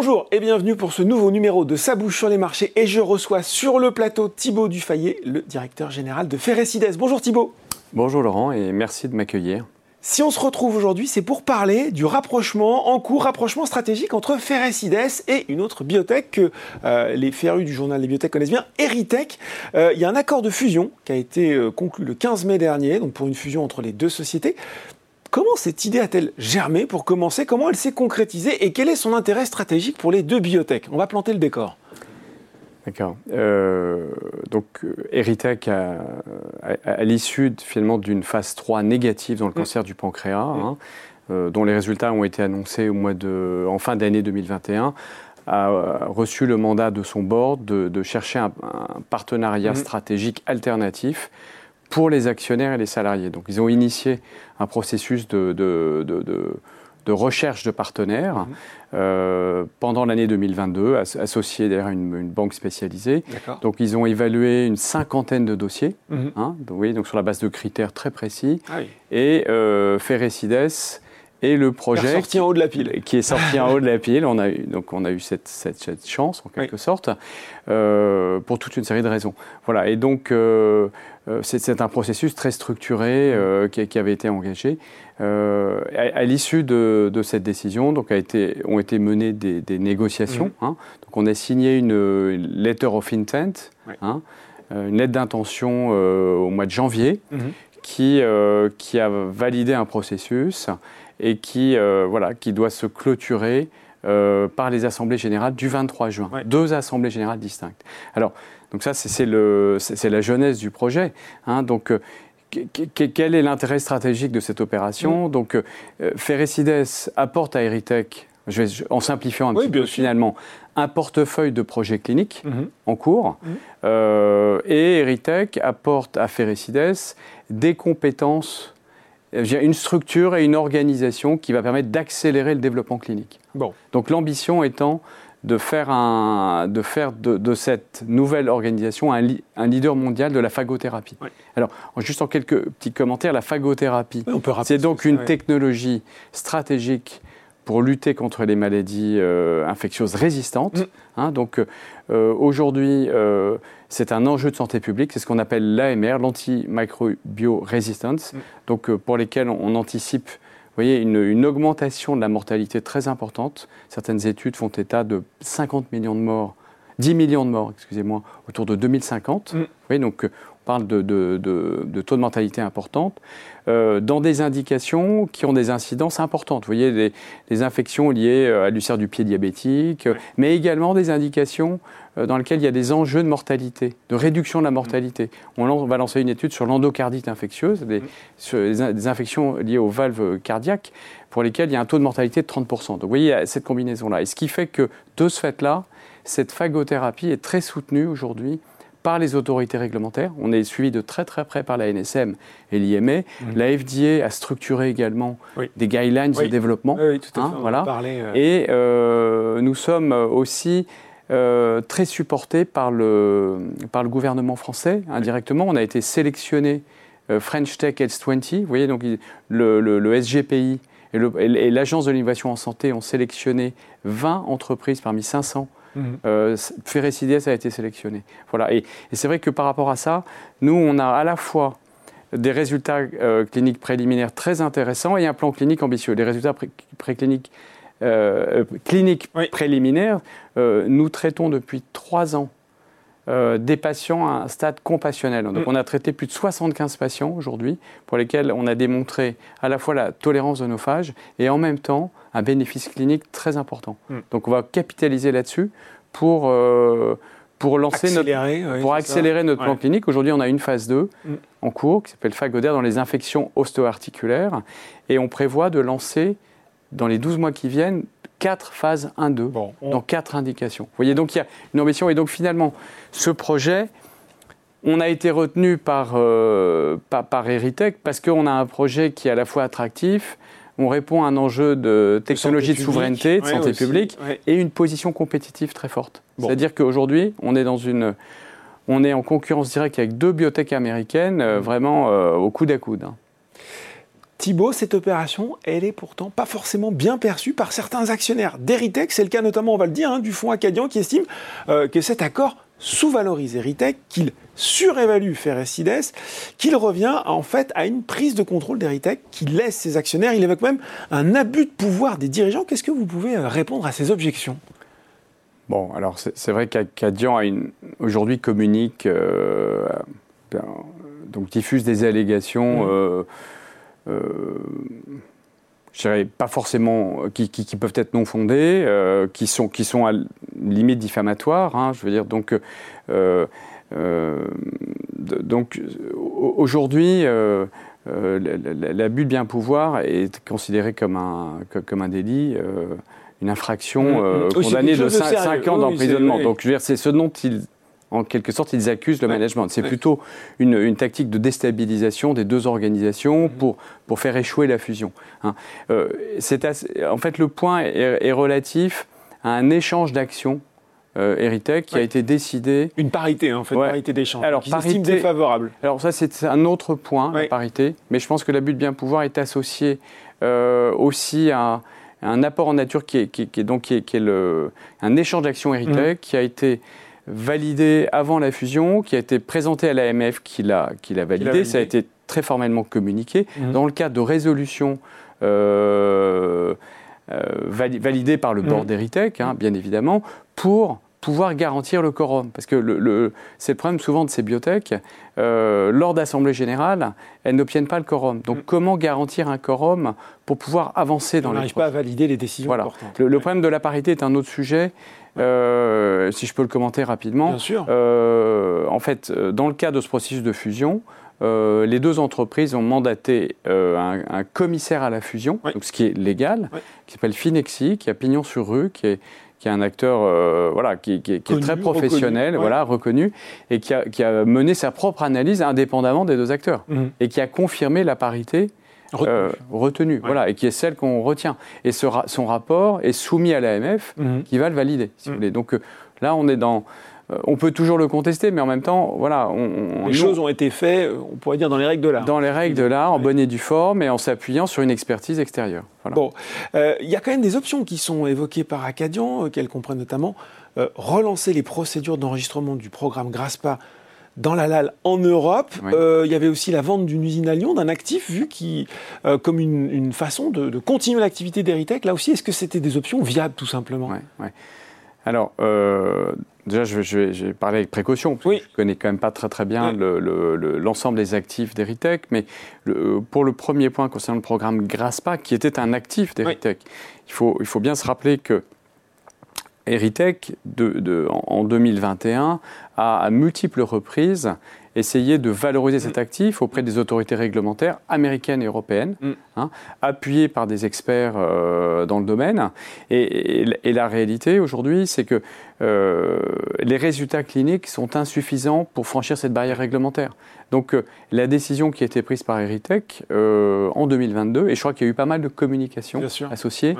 Bonjour et bienvenue pour ce nouveau numéro de Sa bouche sur les marchés et je reçois sur le plateau Thibaut Dufayet, le directeur général de Ferrecides. Bonjour Thibaut. Bonjour Laurent et merci de m'accueillir. Si on se retrouve aujourd'hui, c'est pour parler du rapprochement en cours, rapprochement stratégique entre Ferrecides et une autre biotech que euh, les férus du journal des biotech connaissent bien, Eritech. Euh, il y a un accord de fusion qui a été euh, conclu le 15 mai dernier, donc pour une fusion entre les deux sociétés. Comment cette idée a-t-elle germé pour commencer? Comment elle s'est concrétisée? Et quel est son intérêt stratégique pour les deux biotech? On va planter le décor. D'accord. Euh, donc, Eritech, à, l'issue finalement d'une phase 3 négative dans le mm. cancer du pancréas, mm. hein, euh, dont les résultats ont été annoncés au mois de, en fin d'année 2021, a reçu le mandat de son board de, chercher un, partenariat mm. stratégique alternatif pour les actionnaires et les salariés. Donc ils ont initié un processus de, de, de recherche de partenaires mhm. euh, pendant l'année 2022, associé d'ailleurs à une, banque spécialisée. Donc ils ont évalué une cinquantaine de dossiers, mhm. hein, donc, oui, donc sur la base de critères très précis. Ah et euh, Ferrecides et le projet sorti en haut de la pile. qui est sorti en haut de la pile. On a eu, donc on a eu cette, cette, chance en quelque sorte euh, pour toute une série de raisons. Voilà. Et donc euh, c'est un processus très structuré mm. qui, avait été engagé. à, l'issue de, de, cette décision, donc a été, ont été menées des, négociations. Mm. Hein. Donc on a signé une, letter of intent, hein, une lettre d'intention au mois de janvier. Mm-hmm. Qui, qui, a validé un processus et qui, euh, voilà, qui doit se clôturer euh, par les assemblées générales du 23 juin. Deux assemblées générales distinctes. Alors, donc ça, c'est la jeunesse du projet. Hein, donc, euh, quel est l'intérêt stratégique de cette opération? Mm. Donc, Ferrecides apporte à Eritech, je vais, en simplifiant un petit peu finalement, un portefeuille de projets cliniques mm-hmm. en cours, mm. et Eritech apporte à Ferrecides des compétences une structure et une organisation qui va permettre d'accélérer le développement clinique. Bon. Donc l'ambition étant de faire, un, de, faire de, cette nouvelle organisation un, un, leader mondial de la phagothérapie. Alors, juste en quelques petits commentaires, la phagothérapie, c'est donc une technologie stratégique pour lutter contre les maladies euh, infectieuses résistantes. Mm. Hein, donc euh, aujourd'hui, euh, c'est un enjeu de santé publique, c'est ce qu'on appelle l'AMR, l'antimicrobio-resistance, mm. donc pour lesquels on, anticipe voyez, une, augmentation de la mortalité très importante. Certaines études font état de 50 millions de morts, 10 millions de morts, excusez-moi, autour de 2050. Mm. voyez, donc parle de, taux de mortalité importante, euh, dans des indications qui ont des incidences importantes. Vous voyez, des, infections liées euh, à l'ulcère du pied diabétique, mais également des indications euh, dans lesquelles il y a des enjeux de mortalité, de réduction de la mortalité. On, va lancer une étude sur l'endocardite infectieuse, des, sur des, infections liées aux valves cardiaques, pour lesquelles il y a un taux de mortalité de 30%. Donc vous voyez, il y a cette combinaison-là. Et ce qui fait que, de ce fait-là, cette phagothérapie est très soutenue aujourd'hui par les autorités réglementaires. On est suivi de très très près par la NSM et l'IMA. Mhm. La FDA a structuré également des guidelines de développement. Oui, tout à hein, fait. voilà. Euh. Et euh, nous sommes aussi euh, très supportés par le, par le gouvernement français indirectement. On a été sélectionné French Tech S20. Vous voyez, donc le, le, SGPI et l'Agence de l'innovation en santé ont sélectionné 20 entreprises parmi 500 Mhm. Euh, a été sélectionné. Voilà. Et, c'est vrai que par rapport à ça, nous, on a à la fois des résultats euh, cliniques préliminaires très intéressants et un plan clinique ambitieux. Les résultats précliniques euh, cliniques préliminaires, nous traitons depuis trois ans des patients à un stade compassionnel. Donc, mm. on a traité plus de 75 patients aujourd'hui pour lesquels on a démontré à la fois la tolérance de nos phages et en même temps un bénéfice clinique très important. Hmm. Donc on va capitaliser là-dessus pour, euh, pour, lancer notre, pour accélérer notre plan clinique. Aujourd'hui, on a une phase 2 hmm. en cours qui s'appelle Fagoder dans les infections osteoarticulaires et on prévoit de lancer dans les 12 mois qui viennent quatre phases 1-2 dans quatre indications. Vous voyez, donc il y a une ambition et donc finalement ce projet on a été retenu par, euh, par, par Eritech parce qu'on a un projet qui est à la fois attractif, on répond à un enjeu de technologie de, souveraineté, de santé publique, et une position compétitive très forte. C'est-à-dire qu'aujourd'hui, on est dans une, on est en concurrence directe avec deux biotech américaines, euh, mm. vraiment euh, au coude à coude. Hein. Thibault, cette opération, elle est pourtant pas forcément bien perçue par certains actionnaires d'Eritech. C'est le cas notamment, on va le dire, hein, du fonds acadien qui estime euh, que cet accord sous-valorise Eritech, qu'il surévalue Ferrecides, qu'il revient en fait à une prise de contrôle d'Eritech qui laisse ses actionnaires. Il évoque même un abus de pouvoir des dirigeants. Qu'est-ce que vous pouvez euh, répondre à ces objections? Bon, alors c'est vrai qu'Acadian aujourd'hui communique, euh, ben, donc diffuse des allégations. Mmh. Euh, euh, je dirais pas forcément, qui, peuvent être non fondées, qui, sont, qui sont à limite diffamatoires. Hein, je veux dire, donc, donc aujourd'hui, l'abus de bien pouvoir est considéré comme un, comme un délit une infraction mmh. euh, condamnée de 5, ans d'emprisonnement. Donc, je veux dire, c'est ce dont ils, en quelque sorte, ils accusent le management. C'est plutôt une, tactique de déstabilisation des deux organisations mmh. pour, pour faire échouer la fusion. Hein. Euh, en fait, le point est, relatif à un échange d'actions euh, Eritech qui a été décidé. Une parité, en fait, parité d'échange. Alors, qui parité défavorable. Alors, ça, c'est un autre point, la parité. Mais je pense que l'abus de bien pouvoir est associé aussi à un apport en nature qui est, donc qui est, le, un échange d'actions Heritage mmh. qui a été validé avant la fusion, qui a été présenté à l'AMF, qui l'a validé. Ça a été très formellement communiqué. Mmh. Dans le cadre de résolution euh, euh, validée par le board mmh. d'Eritech, hein, bien évidemment, pour pouvoir garantir le quorum. Parce que le, c'est le problème souvent de ces biotech. Euh, lors d'assemblée générale, elles n'obtiennent pas le quorum. Donc, mm. comment garantir un quorum pour pouvoir avancer dans On les. On n'arrive pas à valider les décisions voilà. importantes. Le, problème de la parité est un autre sujet. Euh, si je peux le commenter rapidement. Bien sûr. Euh, en fait, dans le cas de ce processus de fusion, les deux entreprises ont mandaté un, commissaire à la fusion, donc ce qui est légal, qui s'appelle Finexi, qui a pignon sur rue, qui est qui est un acteur euh, voilà, qui, est très professionnel, reconnu, voilà, reconnu, et qui a, mené sa propre analyse indépendamment des deux acteurs, mhm. et qui a confirmé la parité retenue, euh, voilà, et qui est celle qu'on retient. Et ce, son rapport est soumis à l'AMF, mhm. qui va le valider, si vous mhm. voulez. Donc euh, là, on est dans euh, on peut toujours le contester, mais en même temps, voilà. On, les choses ont été faites, on pourrait dire, dans les règles de l'art. Dans les règles de l'art, en bonne et due forme, et en s'appuyant sur une expertise extérieure. Bon, euh, il y a quand même des options qui sont évoquées par Acadian, euh, qu'elles comprennent notamment relancer les procédures d'enregistrement du programme GRASPA dans la LAL en Europe. il y avait aussi la vente d'une usine à Lyon, d'un actif vu qui, comme une, façon de, continuer l'activité d'Eritech. Là aussi, est-ce que c'était des options viables tout simplement? Alors, Déjà, je vais, parler avec précaution, parce que je ne connais quand même pas très très bien l'ensemble des actifs d'Eritech, mais pour le premier point concernant le programme GRASPA, qui était un actif d'Eritech, il, faut, il faut bien se rappeler que Eritech, de, en 2021, a à multiples reprises essayé de valoriser cet mm. actif auprès des autorités réglementaires américaines et européennes, mm. hein, appuyées par des experts euh, dans le domaine. Et, la réalité aujourd'hui, c'est que euh, les résultats cliniques sont insuffisants pour franchir cette barrière réglementaire. Donc euh, la décision qui a été prise par Eritech en 2022, et je crois qu'il y a eu pas mal de communication associée,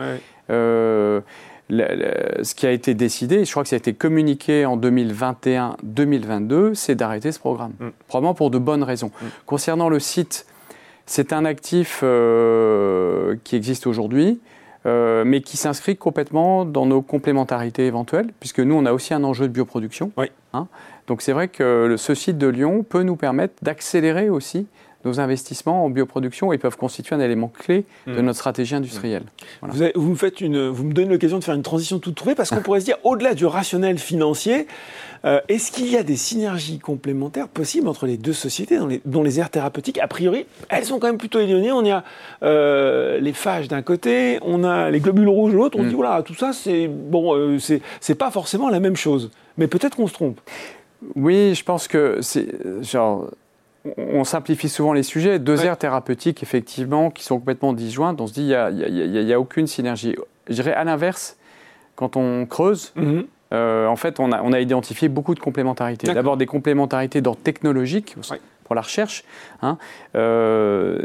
ce qui a été décidé, je crois que ça a été communiqué en 2021-2022, c'est d'arrêter ce programme. Mm. Probablement pour de bonnes raisons. Mm. Concernant le site, c'est un actif euh, qui existe aujourd'hui, euh, mais qui s'inscrit complètement dans nos complémentarités éventuelles, puisque nous, on a aussi un enjeu de bioproduction. Hein. Donc c'est vrai que ce site de Lyon peut nous permettre d'accélérer aussi nos investissements en bioproduction ils peuvent constituer un élément clé de mm. notre stratégie industrielle. Mm. Vous, me faites une, vous me donnez l'occasion de faire une transition toute trouvée parce qu'on pourrait se dire, au-delà du rationnel financier, euh, est-ce qu'il y a des synergies complémentaires possibles entre les deux sociétés dont les, aires thérapeutiques, a priori, elles sont quand même plutôt éloignées. On a euh, les phages d'un côté, on a les globules rouges de l'autre. On mm. dit, voilà, tout ça, c'est bon, euh, c'est pas forcément la même chose. Mais peut-être qu'on se trompe. Oui, je pense que c'est genre on simplifie souvent les sujets. Deux aires thérapeutiques, effectivement, qui sont complètement disjointes. On se dit, il n'y a, aucune synergie. Je dirais à l'inverse, quand on creuse, mhm. euh, en fait, on a, identifié beaucoup de complémentarités. D'abord, des complémentarités d'ordre technologique. Pour la recherche, hein. euh,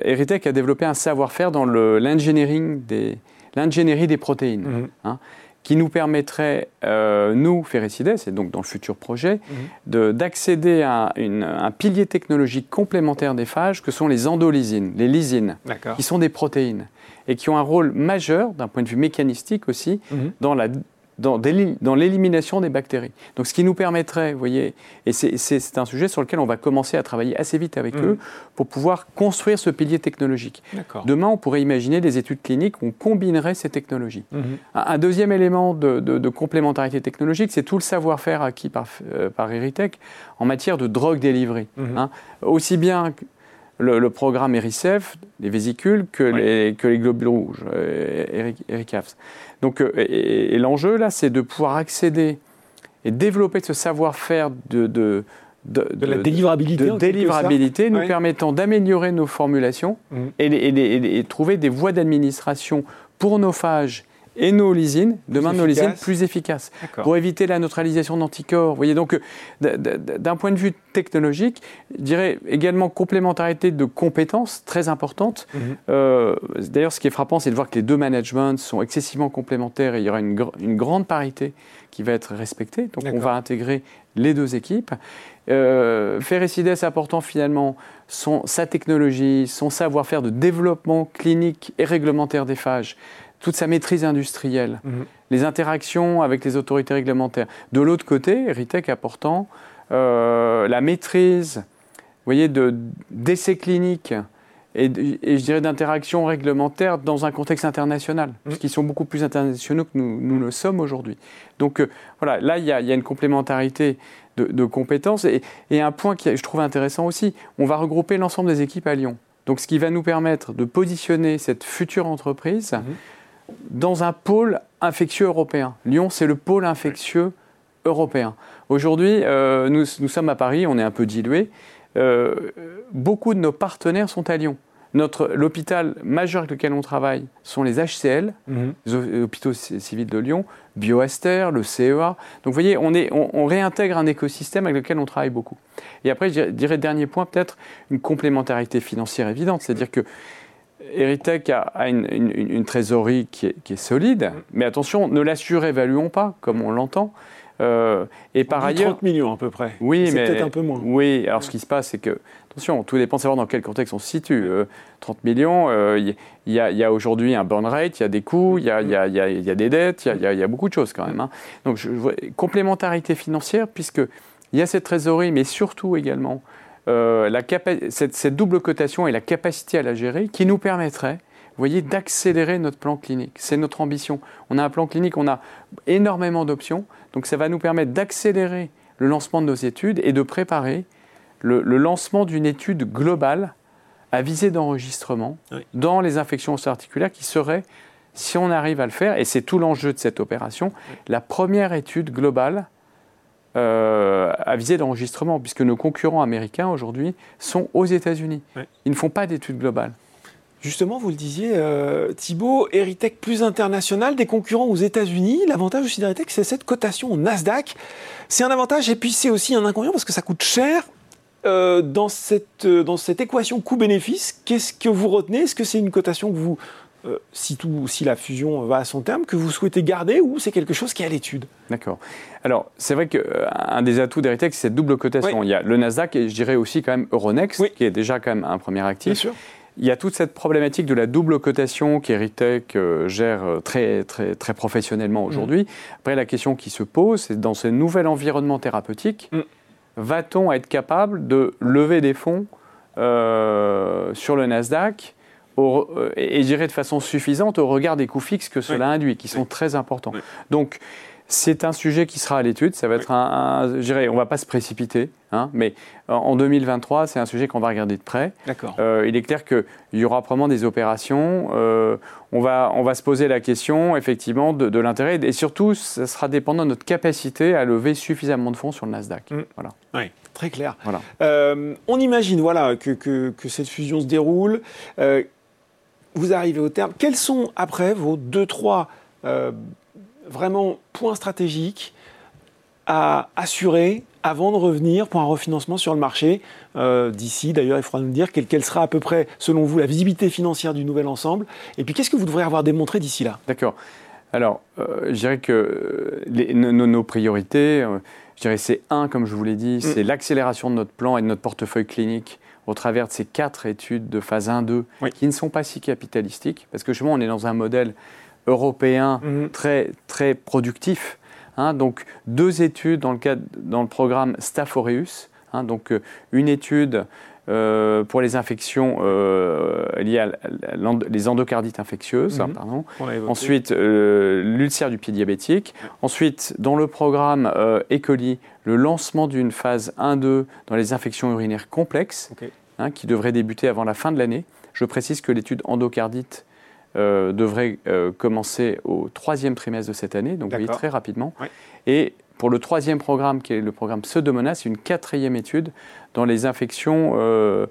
Eritech a développé un savoir-faire dans l'ingénierie des, des protéines. Mhm. Hein qui nous permettrait, euh, nous, Ferricides, et donc dans le futur projet, mhm. d'accéder à un pilier technologique complémentaire des phages que sont les endolysines, les lysines, qui sont des protéines et qui ont un rôle majeur, d'un point de vue mécanistique aussi, mhm. dans la dans, dans l'élimination des bactéries. Donc ce qui nous permettrait, vous voyez, et c'est un sujet sur lequel on va commencer à travailler assez vite avec mmh. eux pour pouvoir construire ce pilier technologique. Demain, on pourrait imaginer des études cliniques où on combinerait ces technologies. Mmh. Un, deuxième élément de, complémentarité technologique, c'est tout le savoir-faire acquis par, euh, par Eritech en matière de drogue délivrée. Mmh. Hein. Aussi bien le, programme ERICEF, les vésicules, que, les, que les globules rouges, euh, Donc, euh, et, l'enjeu, là, c'est de pouvoir accéder et développer ce savoir-faire de, de, de, la délivrabilité, de délivrabilité nous permettant d'améliorer nos formulations mmh. et, et, trouver des voies d'administration pour nos phages et nos lysines, demain nos lysines plus efficaces, pour éviter la neutralisation d'anticorps. Vous voyez, donc d'un point de vue technologique, je dirais également complémentarité de compétences très importante. Mhm. Euh, d'ailleurs, ce qui est frappant, c'est de voir que les deux managements sont excessivement complémentaires et il y aura une, grande parité qui va être respectée. Donc on va intégrer les deux équipes. Euh, Ferricides apportant finalement son, sa technologie, son savoir-faire de développement clinique et réglementaire des phages, toute sa maîtrise industrielle, mhm. les interactions avec les autorités réglementaires. De l'autre côté, Eritech apportant euh, la maîtrise, vous voyez, d'essais cliniques et, je dirais d'interactions réglementaires dans un contexte international, parce qu'ils sont beaucoup plus internationaux que nous, nous le sommes aujourd'hui. Donc euh, voilà, là, il y, a une complémentarité de, compétences et, un point qui je trouve intéressant aussi, on va regrouper l'ensemble des équipes à Lyon. Donc ce qui va nous permettre de positionner cette future entreprise. Mhm dans un pôle infectieux européen. Lyon, c'est le pôle infectieux européen. Aujourd'hui, euh, nous, sommes à Paris, on est un peu dilué. Euh, beaucoup de nos partenaires sont à Lyon. L'hôpital majeur avec lequel on travaille sont les HCL, mhm. les hôpitaux civils de Lyon, BioAster, le CEA. Donc vous voyez, on, est, on, réintègre un écosystème avec lequel on travaille beaucoup. Et après, je dirais, dernier point, peut-être une complémentarité financière évidente, c'est-à-dire que Eritech a, une, trésorerie qui est, solide, mm. mais attention, ne la surévaluons pas, comme on l'entend. Euh, et par ailleurs, 30 millions à peu près. Oui, mais peut-être un peu moins. Oui, alors ce qui se passe, c'est que attention, tout dépend de savoir dans quel contexte on se situe. 30 euh, millions, il y, a, aujourd'hui un burn rate, il y a des coûts, il y, a, des dettes, il y, a, beaucoup de choses quand même. Hein. Donc, je, complémentarité financière, puisque il y a cette trésorerie, mais surtout également euh, la cette, cette, double cotation et la capacité à la gérer qui nous permettrait, voyez, d'accélérer notre plan clinique. C'est notre ambition. On a un plan clinique, on a énormément d'options, donc ça va nous permettre d'accélérer le lancement de nos études et de préparer le, lancement d'une étude globale à visée d'enregistrement dans les infections articulaires qui serait, si on arrive à le faire, et c'est tout l'enjeu de cette opération, la première étude globale euh, à viser d'enregistrement, puisque nos concurrents américains aujourd'hui sont aux États-Unis. Ils ne font pas d'études globales. Justement, vous le disiez, euh, Thibault, Eritech plus international, des concurrents aux États-Unis. L'avantage aussi d'Eritech, c'est cette cotation au Nasdaq. C'est un avantage et puis c'est aussi un inconvénient parce que ça coûte cher. Euh, dans, cette, dans cette équation coût-bénéfice, qu'est-ce que vous retenez? Est-ce que c'est une cotation que vous euh, si, tout, si la fusion va à son terme, que vous souhaitez garder ou c'est quelque chose qui est à l'étude D'accord. Alors, c'est vrai qu'un euh, des atouts d'Eritech, c'est cette double cotation. Il y a le Nasdaq et je dirais aussi quand même Euronext, qui est déjà quand même un premier actif. Bien sûr. Il y a toute cette problématique de la double cotation qu'Eritech euh, gère très, très, très professionnellement aujourd'hui. Mm. Après, la question qui se pose, c'est dans ce nouvel environnement thérapeutique, mm. va-t-on être capable de lever des fonds sur le Nasdaq euh, et je de façon suffisante au regard des coûts fixes que cela induit, qui sont très importants. Donc, c'est un sujet qui sera à l'étude. Ça va être un, je dirais, on va pas se précipiter, hein, mais en 2023, c'est un sujet qu'on va regarder de près. D'accord. Euh, il est clair qu'il y aura probablement des opérations. Euh, on va, on va se poser la question, effectivement, de, l'intérêt et surtout, ça sera dépendant de notre capacité à lever suffisamment de fonds sur le Nasdaq. Mm. Voilà. Oui. Très clair. Voilà. on imagine voilà, que, que, que, cette fusion se déroule vous arrivez au terme. Quels sont après vos deux, trois euh, vraiment points stratégiques à assurer avant de revenir pour un refinancement sur le marché euh, D'ici, d'ailleurs, il faudra nous dire quelle, sera à peu près, selon vous, la visibilité financière du nouvel ensemble. Et puis, qu'est-ce que vous devrez avoir démontré d'ici là? D'accord. Alors, je dirais que nos, priorités, dirais c'est un, comme je vous l'ai dit, mm. c'est l'accélération de notre plan et de notre portefeuille clinique au travers de ces quatre études de phase 1-2 qui ne sont pas si capitalistiques, parce que justement, on est dans un modèle européen mm-hmm. très, très productif. Hein. donc, deux études dans le, cadre, dans le programme Staph aureus, hein. donc euh, une étude euh, pour les infections euh, liées à les endocardites infectieuses. Mhm. pardon. Ensuite, euh, l'ulcère du pied diabétique. Ensuite, dans le programme E. coli, le lancement d'une phase 1-2 dans les infections urinaires complexes, hein, qui devrait débuter avant la fin de l'année. Je précise que l'étude endocardite devrait commencer au troisième trimestre de cette année, donc très rapidement. Et pour le troisième programme, qui est le programme Pseudomonas, c'est une quatrième étude dans les infections euh,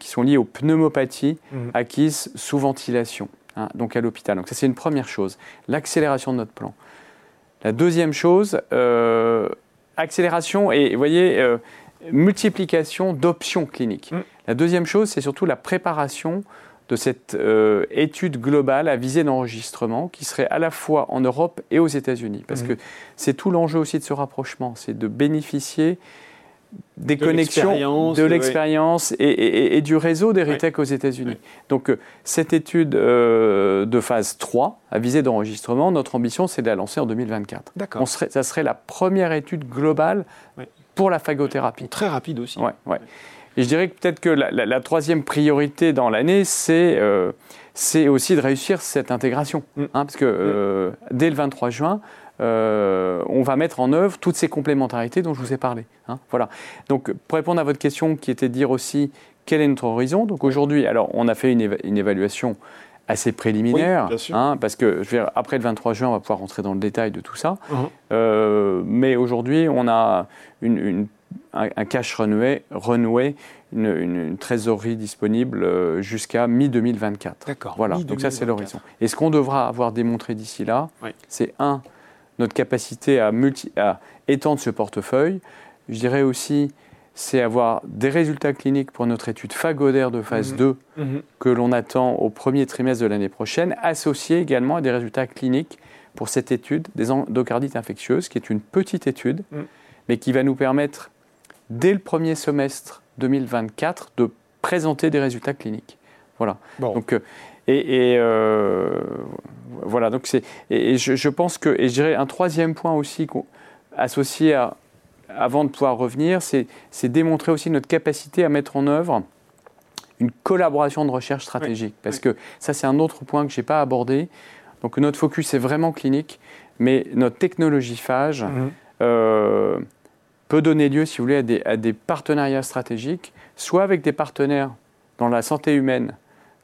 qui sont liées aux pneumopathies mhm. acquises sous ventilation, hein, donc à l'hôpital. Donc ça, c'est une première chose, l'accélération de notre plan. La deuxième chose, euh, accélération et, vous voyez, euh, multiplication d'options cliniques. Mhm. La deuxième chose, c'est surtout la préparation de cette euh, étude globale à visée d'enregistrement qui serait à la fois en Europe et aux États-Unis. Parce mhm. que c'est tout l'enjeu aussi de ce rapprochement, c'est de bénéficier des connexions, de l'expérience et, du réseau d'Eritech aux États-Unis. Donc euh, cette étude euh, de phase 3 à visée d'enregistrement, notre ambition c'est de la lancer en 2024. D'accord. ça serait la première étude globale pour la phagothérapie. Très rapide aussi. Ouais, ouais. Et je dirais que peut-être que la, troisième priorité dans l'année, euh, c'est aussi de réussir cette intégration. Mm. Hein, parce que euh, dès le 23 juin, euh, on va mettre en œuvre toutes ces complémentarités dont je vous ai parlé. Hein, voilà. Donc, pour répondre à votre question, qui était de dire aussi quel est notre horizon. Donc aujourd'hui, alors on a fait une, évaluation assez préliminaire, hein, parce que je veux dire, après le 23 juin, on va pouvoir rentrer dans le détail de tout ça. Uh-huh. mais aujourd'hui, on a une, une un, cash renoué, renoué une, trésorerie disponible euh, jusqu'à mi-2024. D'accord. Voilà, donc ça c'est l'horizon. Et ce qu'on devra avoir démontré d'ici là, c'est un, notre capacité à, multi, à étendre ce portefeuille. Je dirais aussi, c'est avoir des résultats cliniques pour notre étude phagodaire de phase 2 mhm. que l'on attend au premier trimestre de l'année prochaine, associés également à des résultats cliniques pour cette étude des endocardites infectieuses, qui est une petite étude, mhm. mais qui va nous permettre dès le premier semestre 2024 de présenter des résultats cliniques. Voilà. Donc, euh, et, euh, voilà. Donc c'est. Et, je, pense que et je dirais un troisième point aussi associé à avant de pouvoir revenir, c'est démontrer aussi notre capacité à mettre en œuvre une collaboration de recherche stratégique. Parce que ça, c'est un autre point que je n'ai pas abordé. Donc notre focus est vraiment clinique, mais notre technologie phage, mhm. euh, peut donner lieu, si vous voulez, à des, partenariats stratégiques, soit avec des partenaires dans la santé humaine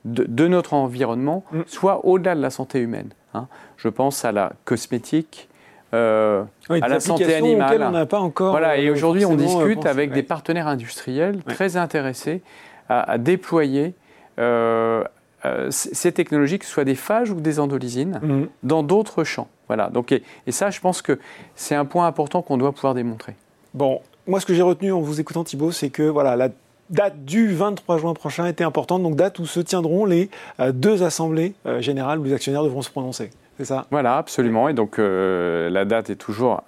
de, notre environnement, mm. soit au-delà de la santé humaine. Hein. Je pense à la cosmétique, euh, à la santé animale. On n'a pas encore. Voilà, et euh, aujourd'hui, on discute avec des partenaires industriels très intéressés à, déployer euh, ces technologies, que ce soit des phages ou des endolysines, mm. dans d'autres champs. Voilà. Donc, et ça, je pense que c'est un point important qu'on doit pouvoir démontrer. Bon, moi, ce que j'ai retenu en vous écoutant, Thibault, c'est que voilà, la date du 23 juin prochain était importante, donc date où se tiendront les euh, deux assemblées euh, générales où les actionnaires devront se prononcer. C'est ça? Voilà, absolument. Et donc, euh, la date est toujours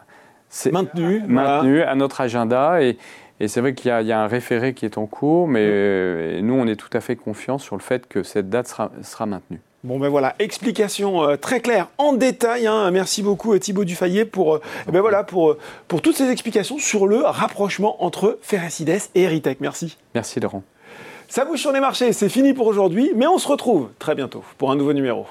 maintenue, maintenue à notre agenda. Et, c'est vrai qu'il y, a un référé qui est en cours, mais nous, on est tout à fait confiants sur le fait que cette date sera maintenue. Bon ben voilà, explication euh, très claire en détail. Hein. Merci beaucoup euh, Thibaut Dufayet pour, euh, ben voilà, pour, pour toutes ces explications sur le rapprochement entre Ferrecides et Eritech. Merci. Merci Laurent. Ça bouge sur les marchés, c'est fini pour aujourd'hui, mais on se retrouve très bientôt pour un nouveau numéro.